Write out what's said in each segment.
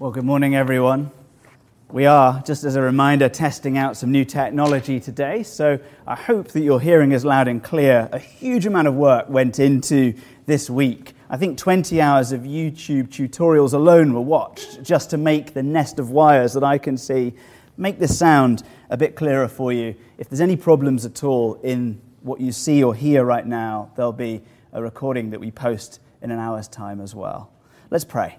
Well, good morning, everyone. We are, just as a reminder, testing out some new technology today, so I hope that you're hearing us loud and clear. A huge amount of work went into this week. I think 20 hours of YouTube tutorials alone were watched just to make the nest of wires that I can see make this sound a bit clearer for you. If there's any problems at all in what you see or hear right now, there'll be a recording that we post in an hour's time as well. Let's pray.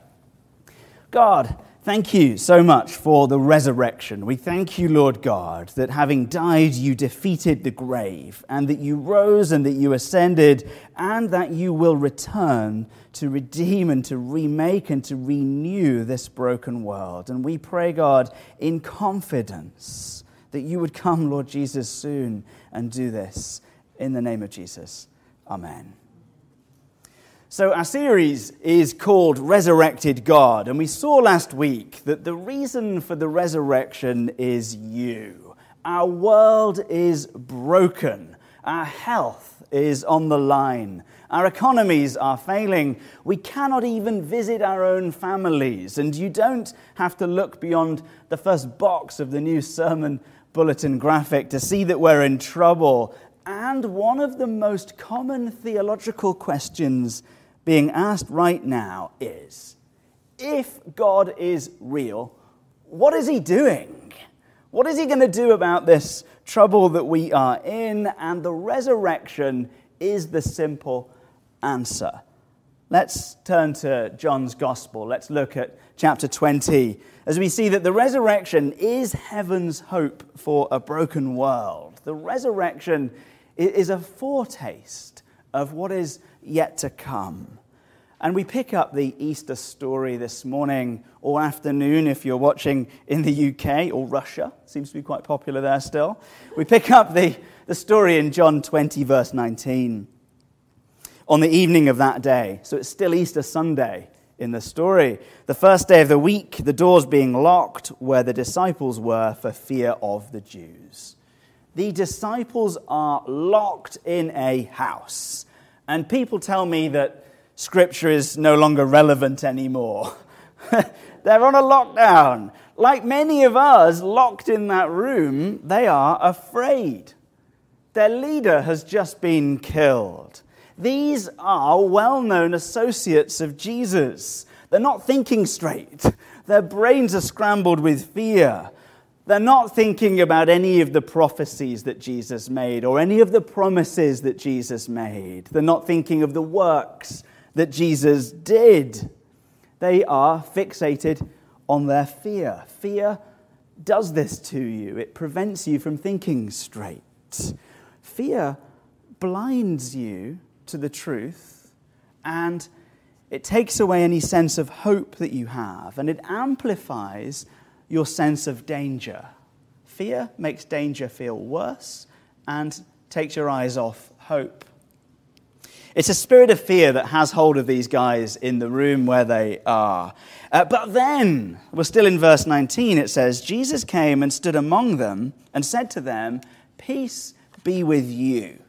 God, thank you so much for the resurrection. We thank you, Lord God, that having died, you defeated the grave, and that you rose and that you ascended, and that you will return to redeem and to remake and to renew this broken world. And we pray, God, in confidence that you would come, Lord Jesus, soon and do this. In the name of Jesus. Amen. So, our series is called Resurrected God, and we saw last week that the reason for the resurrection is you. Our world is broken, our health is on the line, our economies are failing, we cannot even visit our own families, and you don't have to look beyond the first box of the new sermon bulletin graphic to see that we're in trouble. And one of the most common theological questions being asked right now is if God is real, what is he doing? What is he going to do about this trouble that we are in? And the resurrection is the simple answer. Let's turn to John's Gospel. Let's look at chapter 20 as we see that the resurrection is heaven's hope for a broken world. The resurrection is a foretaste of what is yet to come. And we pick up the Easter story this morning or afternoon if you're watching in the UK or Russia. Seems to be quite popular there still. We pick up the, the story in John 20, verse 19. On the evening of that day, so it's still Easter Sunday in the story, the first day of the week, the doors being locked where the disciples were for fear of the Jews. The disciples are locked in a house. And people tell me that Scripture is no longer relevant anymore. They're on a lockdown. Like many of us locked in that room, they are afraid. Their leader has just been killed. These are well known associates of Jesus. They're not thinking straight. Their brains are scrambled with fear. They're not thinking about any of the prophecies that Jesus made or any of the promises that Jesus made. They're not thinking of the works that Jesus did. They are fixated on their fear. Fear does this to you, it prevents you from thinking straight. Fear blinds you to the truth and it takes away any sense of hope that you have and it amplifies your sense of danger. Fear makes danger feel worse and takes your eyes off hope. It's a spirit of fear that has hold of these guys in the room where they are. Uh, but then, we're still in verse 19, it says, Jesus came and stood among them and said to them, Peace be with you.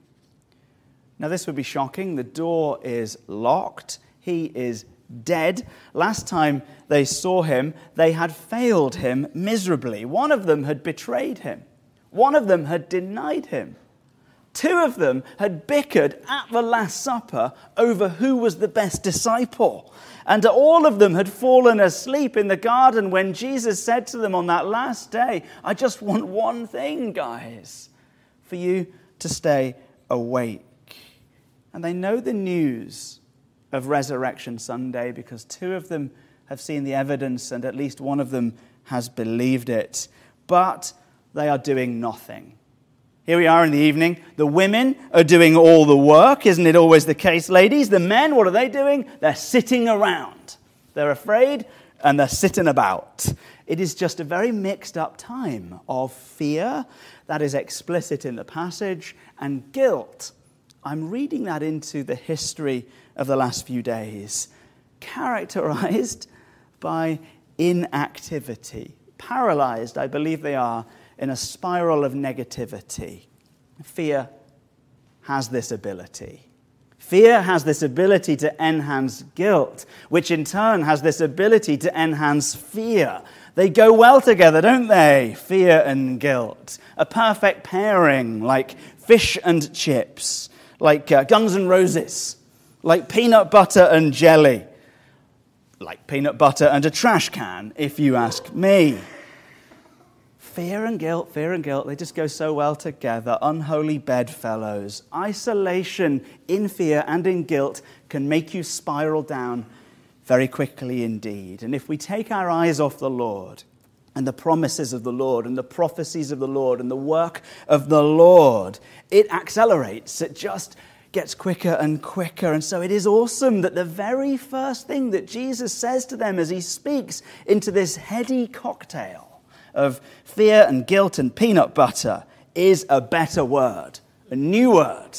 Now, this would be shocking. The door is locked, he is dead. Last time they saw him, they had failed him miserably. One of them had betrayed him, one of them had denied him. Two of them had bickered at the Last Supper over who was the best disciple. And all of them had fallen asleep in the garden when Jesus said to them on that last day, I just want one thing, guys, for you to stay awake. And they know the news of Resurrection Sunday because two of them have seen the evidence and at least one of them has believed it. But they are doing nothing. Here we are in the evening. The women are doing all the work. Isn't it always the case, ladies? The men, what are they doing? They're sitting around. They're afraid and they're sitting about. It is just a very mixed up time of fear that is explicit in the passage and guilt. I'm reading that into the history of the last few days, characterized by inactivity. Paralyzed, I believe they are, in a spiral of negativity. Fear has this ability. Fear has this ability to enhance guilt, which in turn has this ability to enhance fear. They go well together, don't they? Fear and guilt. A perfect pairing, like fish and chips, like uh, Guns N' Roses, like peanut butter and jelly, like peanut butter and a trash can, if you ask me. Fear and guilt, fear and guilt, they just go so well together. Unholy bedfellows. Isolation in fear and in guilt can make you spiral down very quickly indeed. And if we take our eyes off the Lord and the promises of the Lord and the prophecies of the Lord and the work of the Lord, it accelerates. It just gets quicker and quicker. And so it is awesome that the very first thing that Jesus says to them as he speaks into this heady cocktail of fear and guilt and peanut butter is a better word, a new word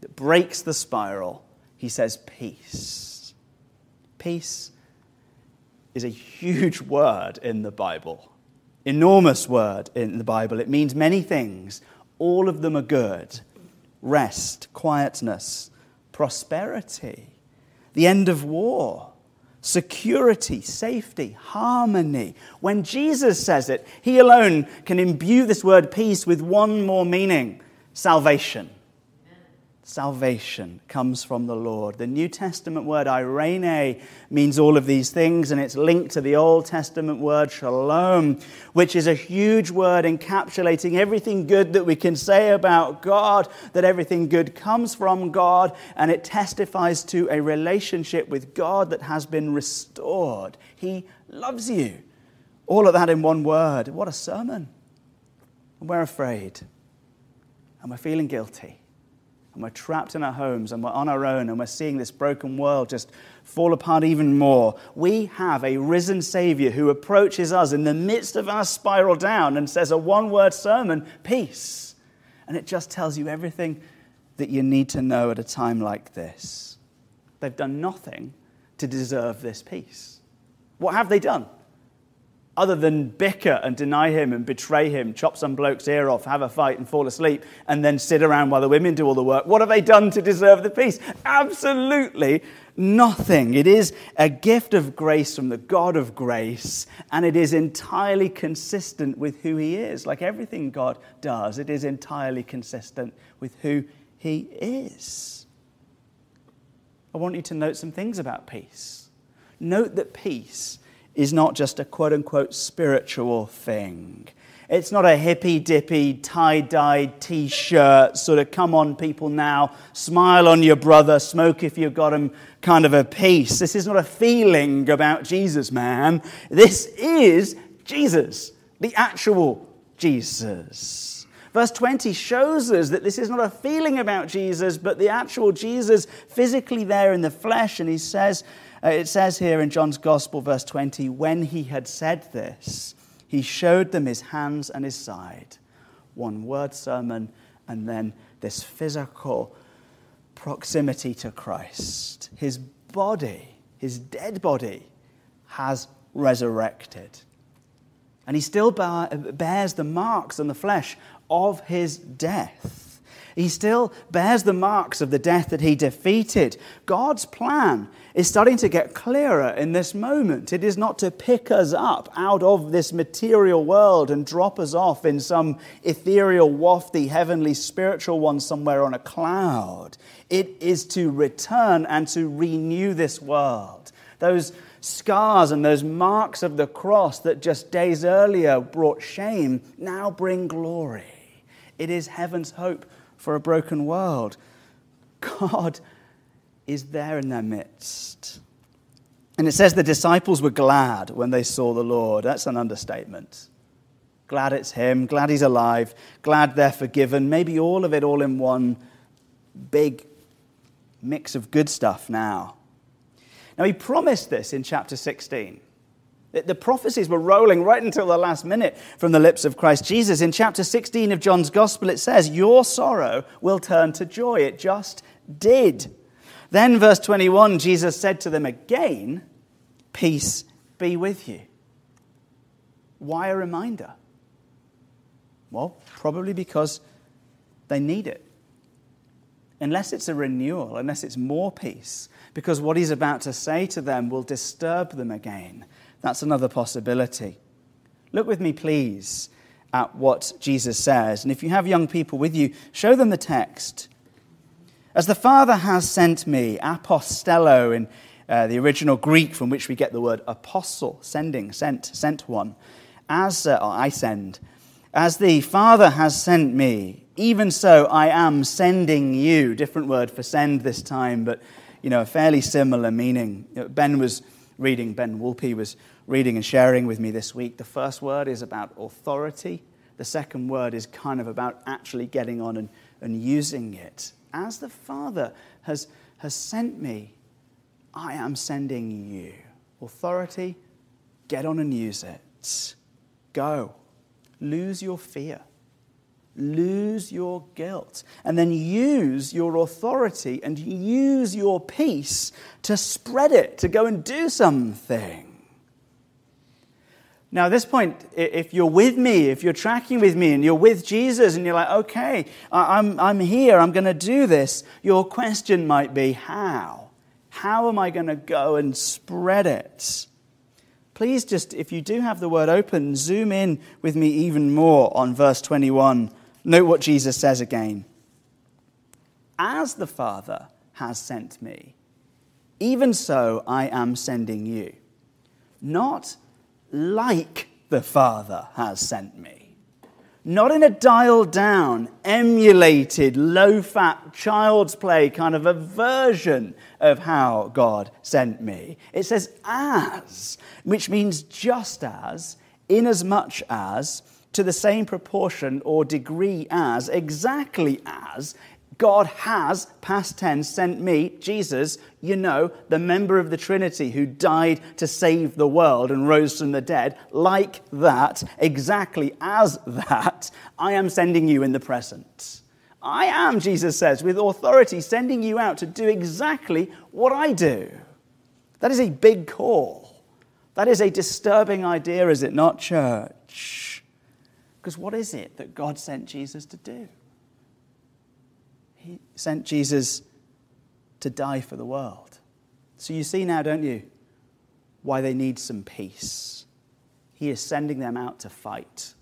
that breaks the spiral. He says, peace. Peace is a huge word in the Bible, enormous word in the Bible. It means many things. All of them are good rest, quietness, prosperity, the end of war security, safety, harmony. When Jesus says it, he alone can imbue this word peace with one more meaning salvation. Salvation comes from the Lord. The New Testament word eirene means all of these things, and it's linked to the Old Testament word shalom, which is a huge word encapsulating everything good that we can say about God, that everything good comes from God, and it testifies to a relationship with God that has been restored. He loves you. All of that in one word. What a sermon. And we're afraid, and we're feeling guilty and we're trapped in our homes and we're on our own and we're seeing this broken world just fall apart even more, we have a risen Savior who approaches us in the midst of our spiral down and says a one word sermon peace. And it just tells you everything that you need to know at a time like this. They've done nothing to deserve this peace. What have they done? Other than bicker and deny him and betray him, chop some bloke's ear off, have a fight and fall asleep, and then sit around while the women do all the work. What have they done to deserve the peace? Absolutely nothing. It is a gift of grace from the God of grace, and it is entirely consistent with who he is. Like everything God does, it is entirely consistent with who he is. I want you to note some things about peace. Note that peace is not just a quote unquote spiritual thing. It's not a hippy dippy tie dyed t shirt, sort of come on, people now, smile on your brother, smoke if you've got him kind of a peace. This is not a feeling about Jesus, man. This is Jesus, the actual Jesus. Verse 20 shows us that this is not a feeling about Jesus, but the actual Jesus physically there in the flesh. And he says, uh, it says here in John's Gospel, verse 20, when he had said this, he showed them his hands and his side. One word sermon, and then this physical proximity to Christ. His body, his dead body, has resurrected. And he still bears the marks on the flesh of his death. He still bears the marks of the death that he defeated. God's plan is starting to get clearer in this moment. It is not to pick us up out of this material world and drop us off in some ethereal, wafty, heavenly, spiritual one somewhere on a cloud. It is to return and to renew this world. Those scars and those marks of the cross that just days earlier brought shame now bring glory. It is heaven's hope for a broken world. God is there in their midst. And it says the disciples were glad when they saw the Lord. That's an understatement. Glad it's Him, glad He's alive, glad they're forgiven. Maybe all of it all in one big mix of good stuff now. Now, He promised this in chapter 16. The prophecies were rolling right until the last minute from the lips of Christ Jesus. In chapter 16 of John's Gospel, it says, Your sorrow will turn to joy. It just did. Then, verse 21, Jesus said to them again, Peace be with you. Why a reminder? Well, probably because they need it. unless it's a renewal, unless it's more peace, because what he's about to say to them will disturb them again. That's another possibility. Look with me, please, at what Jesus says. And if you have young people with you, show them the text. As the Father has sent me, apostello in uh, the original Greek from which we get the word apostle, sending, sent, sent one, as uh, I send. As the Father has sent me, even so I am sending you. Different word for send this time, but you know, a fairly similar meaning. Ben was reading, Ben Wolpe was reading and sharing with me this week. The first word is about authority. The second word is kind of about actually getting on and, and using it. As the Father has, has sent me, I am sending you. Authority, get on and use it. Go. Lose your fear lose your guilt, and then use your authority and use your peace to spread it, to go and do something. Now, at this point, if you're with me, if you're tracking with me and you're with Jesus and you're like, okay, I'm, I'm here, I'm going to do this, your question might be, how? How am I going to go and spread it? Please just, if you do have the word open, zoom in with me even more on verse 21 Note what Jesus says again. As the Father has sent me, even so I am sending you. Not like the Father has sent me. Not in a dialed down, emulated, low fat, child's play kind of a version of how God sent me. It says as, which means just as, inasmuch as, to the same proportion or degree as, exactly as, God has, past tense, sent me, Jesus, you know, the member of the Trinity who died to save the world and rose from the dead, like that, exactly as that, I am sending you in the present. I am, Jesus says, with authority, sending you out to do exactly what I do. That is a big call. That is a disturbing idea, is it not, church? Because what is it that God sent Jesus to do? He sent Jesus to die for the world. So you see now, don't you, why they need some peace. He is sending them out to fight,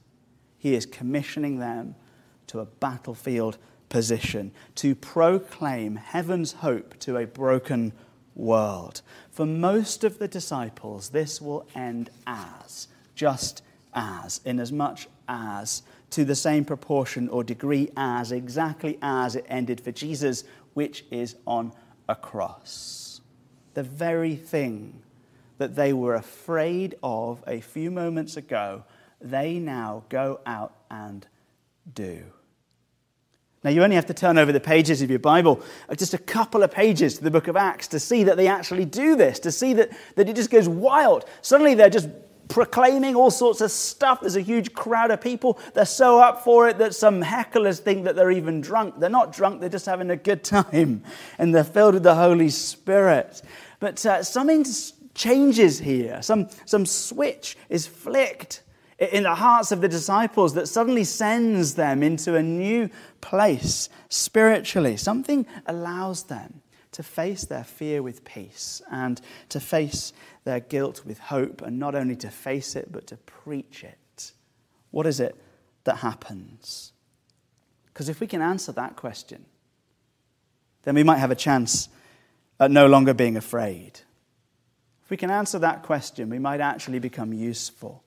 He is commissioning them to a battlefield position to proclaim heaven's hope to a broken world. For most of the disciples, this will end as, just as, in as, much as, to the same proportion or degree as, exactly as it ended for Jesus, which is on a cross. The very thing that they were afraid of a few moments ago, they now go out and do. Now, you only have to turn over the pages of your Bible, uh, just a couple of pages to the book of Acts, to see that they actually do this, to see that, that it just goes wild. Suddenly, they're just proclaiming all sorts of stuff. There's a huge crowd of people. They're so up for it that some hecklers think that they're even drunk. They're not drunk, they're just having a good time. And they're filled with the Holy Spirit. But uh, something changes here. Some, some switch is flicked in the hearts of the disciples that suddenly sends them into a new place spiritually. Something allows them to face their fear with peace and to face their guilt with hope, and not only to face it, but to preach it. What is it that happens? Because if we can answer that question, then we might have a chance at no longer being afraid. If we can answer that question, we might actually become useful.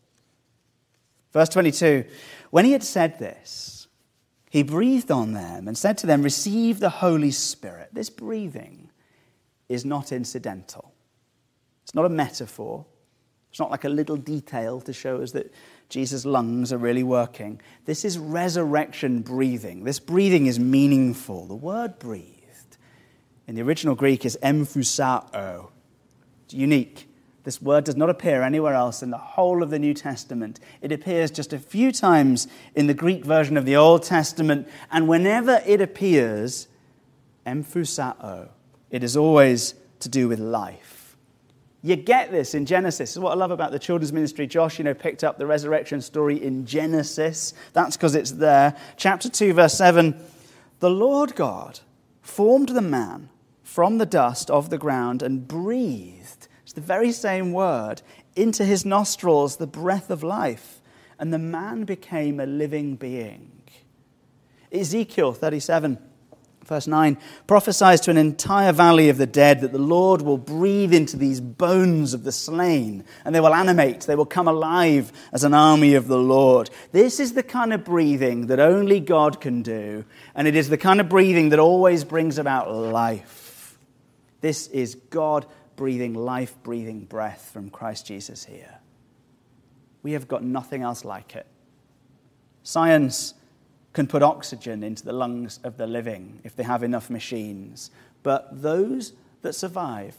Verse 22 When he had said this, he breathed on them and said to them, Receive the Holy Spirit. This breathing is not incidental. It's not a metaphor. It's not like a little detail to show us that Jesus' lungs are really working. This is resurrection breathing. This breathing is meaningful. The word breathed in the original Greek is emphusao. It's unique. This word does not appear anywhere else in the whole of the New Testament. It appears just a few times in the Greek version of the Old Testament, and whenever it appears, emphusao, it is always to do with life. You get this in Genesis. This is what I love about the children's ministry. Josh, you know, picked up the resurrection story in Genesis. That's because it's there. Chapter 2, verse 7 The Lord God formed the man from the dust of the ground and breathed, it's the very same word, into his nostrils the breath of life, and the man became a living being. Ezekiel 37 Verse 9 prophesies to an entire valley of the dead that the Lord will breathe into these bones of the slain and they will animate, they will come alive as an army of the Lord. This is the kind of breathing that only God can do, and it is the kind of breathing that always brings about life. This is God breathing life, breathing breath from Christ Jesus here. We have got nothing else like it. Science can put oxygen into the lungs of the living if they have enough machines. But those that survive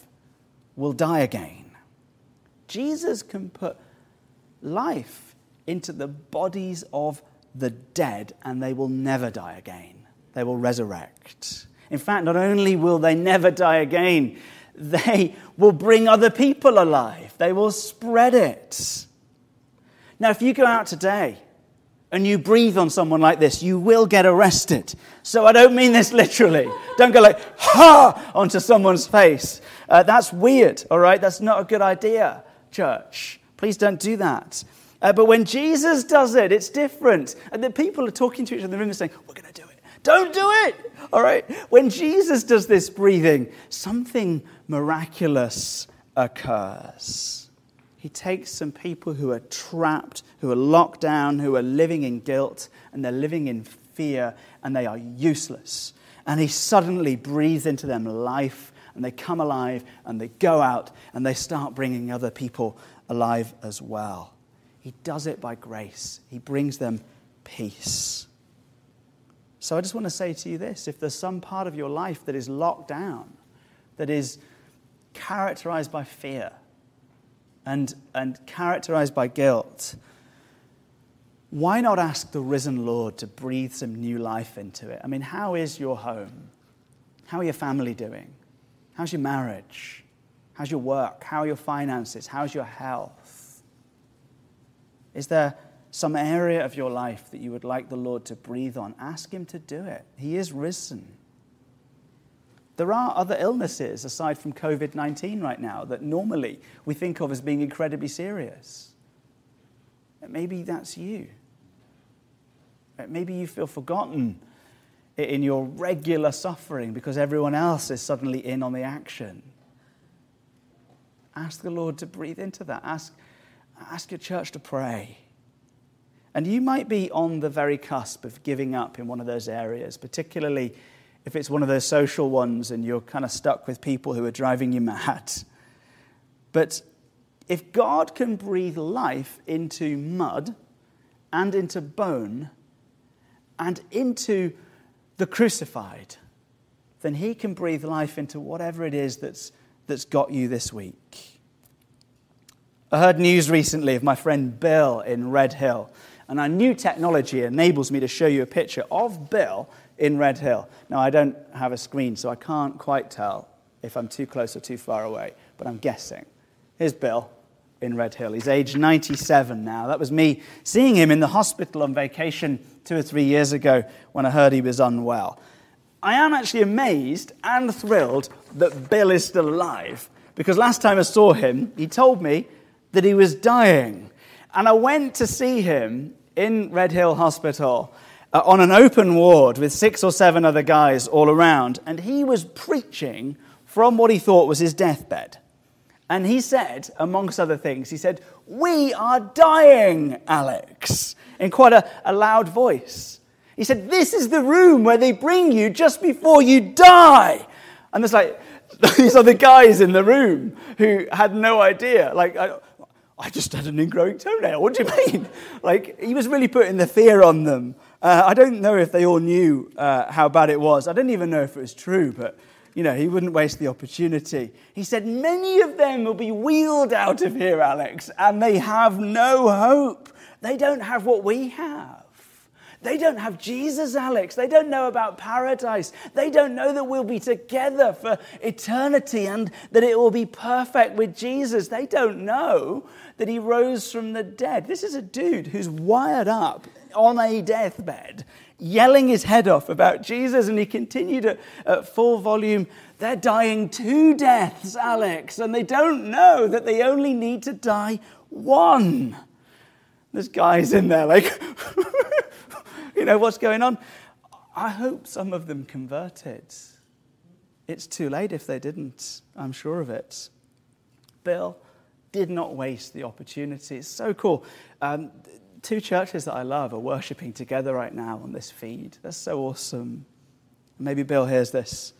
will die again. Jesus can put life into the bodies of the dead and they will never die again. They will resurrect. In fact, not only will they never die again, they will bring other people alive. They will spread it. Now, if you go out today and you breathe on someone like this, you will get arrested. So I don't mean this literally. Don't go like, ha, onto someone's face. Uh, that's weird, all right? That's not a good idea, church. Please don't do that. Uh, but when Jesus does it, it's different. And the people are talking to each other in the room and saying, we're going to do it. Don't do it, all right? When Jesus does this breathing, something miraculous occurs. He takes some people who are trapped, who are locked down, who are living in guilt, and they're living in fear, and they are useless. And he suddenly breathes into them life, and they come alive, and they go out, and they start bringing other people alive as well. He does it by grace, he brings them peace. So I just want to say to you this if there's some part of your life that is locked down, that is characterized by fear, and, and characterized by guilt, why not ask the risen Lord to breathe some new life into it? I mean, how is your home? How are your family doing? How's your marriage? How's your work? How are your finances? How's your health? Is there some area of your life that you would like the Lord to breathe on? Ask Him to do it. He is risen. There are other illnesses aside from COVID 19 right now that normally we think of as being incredibly serious. Maybe that's you. Maybe you feel forgotten in your regular suffering because everyone else is suddenly in on the action. Ask the Lord to breathe into that. Ask, ask your church to pray. And you might be on the very cusp of giving up in one of those areas, particularly if it's one of those social ones and you're kind of stuck with people who are driving you mad. But if God can breathe life into mud and into bone and into the crucified, then He can breathe life into whatever it is that's, that's got you this week. I heard news recently of my friend Bill in Red Hill, and our new technology enables me to show you a picture of Bill in Red Hill. Now, I don't have a screen, so I can't quite tell if I'm too close or too far away, but I'm guessing. Here's Bill in Red Hill. He's age 97 now. That was me seeing him in the hospital on vacation two or three years ago when I heard he was unwell. I am actually amazed and thrilled that Bill is still alive because last time I saw him, he told me that he was dying. And I went to see him in Red Hill Hospital uh, on an open ward with six or seven other guys all around, and he was preaching from what he thought was his deathbed. And he said, amongst other things, he said, We are dying, Alex, in quite a, a loud voice. He said, This is the room where they bring you just before you die. And there's like, these are the guys in the room who had no idea. Like, I, I just had an ingrowing toenail. What do you mean? Like, he was really putting the fear on them. Uh, I don't know if they all knew uh, how bad it was. I don't even know if it was true, but you know, he wouldn't waste the opportunity. He said, Many of them will be wheeled out of here, Alex, and they have no hope. They don't have what we have. They don't have Jesus, Alex. They don't know about paradise. They don't know that we'll be together for eternity and that it will be perfect with Jesus. They don't know that he rose from the dead. This is a dude who's wired up on a deathbed yelling his head off about Jesus, and he continued at, at full volume. They're dying two deaths, Alex, and they don't know that they only need to die one. There's guys in there like, you know, what's going on? I hope some of them converted. It's too late if they didn't, I'm sure of it. Bill did not waste the opportunity. It's so cool. Um, two churches that I love are worshiping together right now on this feed. That's so awesome. Maybe Bill hears this.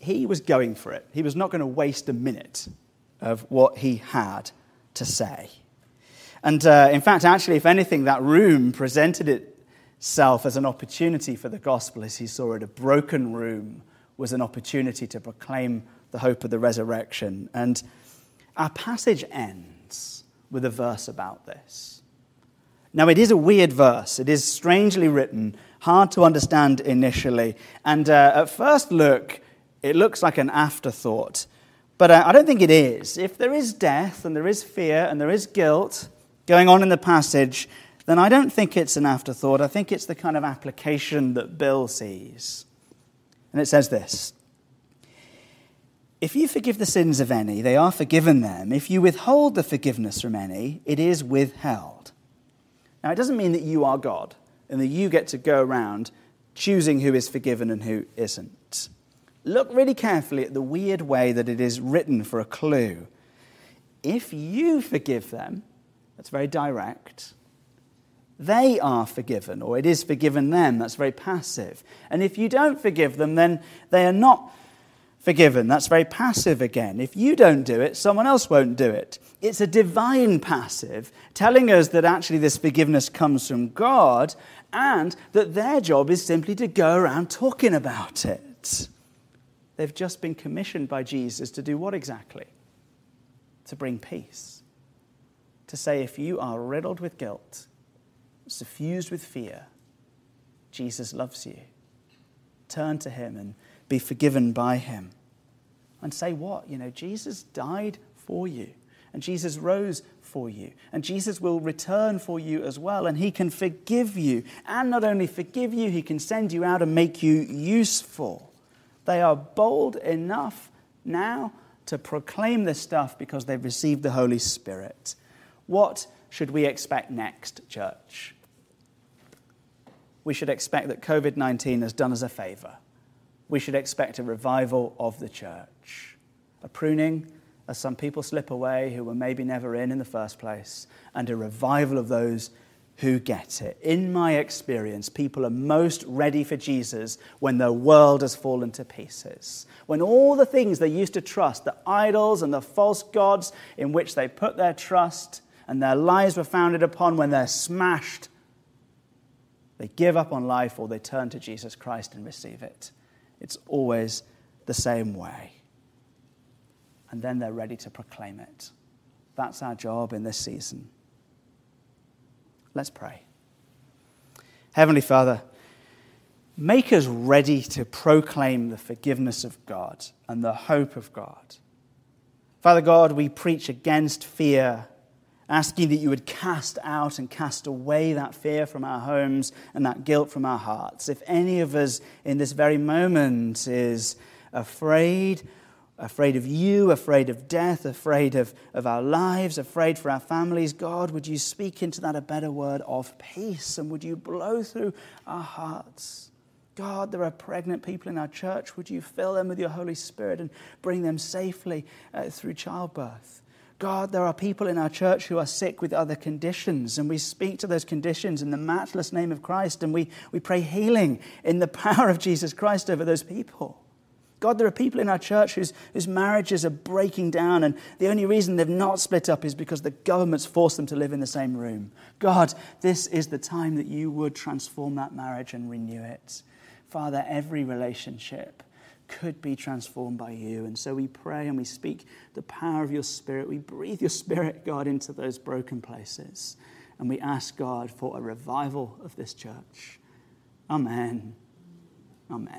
He was going for it, he was not going to waste a minute of what he had to say. And uh, in fact, actually, if anything, that room presented itself as an opportunity for the gospel as he saw it. A broken room was an opportunity to proclaim the hope of the resurrection. And our passage ends with a verse about this. Now, it is a weird verse. It is strangely written, hard to understand initially. And uh, at first look, it looks like an afterthought. But uh, I don't think it is. If there is death and there is fear and there is guilt going on in the passage, then I don't think it's an afterthought. I think it's the kind of application that Bill sees. And it says this If you forgive the sins of any, they are forgiven them. If you withhold the forgiveness from any, it is withheld. Now, it doesn't mean that you are God and that you get to go around choosing who is forgiven and who isn't. Look really carefully at the weird way that it is written for a clue. If you forgive them, that's very direct. They are forgiven, or it is forgiven them. That's very passive. And if you don't forgive them, then they are not forgiven. That's very passive again. If you don't do it, someone else won't do it. It's a divine passive telling us that actually this forgiveness comes from God and that their job is simply to go around talking about it. They've just been commissioned by Jesus to do what exactly? To bring peace. To say, if you are riddled with guilt, suffused with fear, Jesus loves you. Turn to him and be forgiven by him. And say what? You know, Jesus died for you, and Jesus rose for you, and Jesus will return for you as well, and he can forgive you. And not only forgive you, he can send you out and make you useful. They are bold enough now to proclaim this stuff because they've received the Holy Spirit. What should we expect next, church? We should expect that COVID 19 has done us a favor we should expect a revival of the church. A pruning as some people slip away who were maybe never in in the first place, and a revival of those who get it. In my experience, people are most ready for Jesus when their world has fallen to pieces. When all the things they used to trust, the idols and the false gods in which they put their trust and their lives were founded upon, when they're smashed, they give up on life or they turn to Jesus Christ and receive it. It's always the same way. And then they're ready to proclaim it. That's our job in this season. Let's pray. Heavenly Father, make us ready to proclaim the forgiveness of God and the hope of God. Father God, we preach against fear asking that you would cast out and cast away that fear from our homes and that guilt from our hearts. If any of us in this very moment is afraid, afraid of you, afraid of death, afraid of, of our lives, afraid for our families, God, would you speak into that a better word of peace and would you blow through our hearts? God, there are pregnant people in our church. Would you fill them with your Holy Spirit and bring them safely uh, through childbirth? God, there are people in our church who are sick with other conditions, and we speak to those conditions in the matchless name of Christ, and we, we pray healing in the power of Jesus Christ over those people. God, there are people in our church whose, whose marriages are breaking down, and the only reason they've not split up is because the government's forced them to live in the same room. God, this is the time that you would transform that marriage and renew it. Father, every relationship could be transformed by you. And so we pray and we speak the power of your Spirit. We breathe your Spirit, God, into those broken places. And we ask God for a revival of this church. Amen. Amen.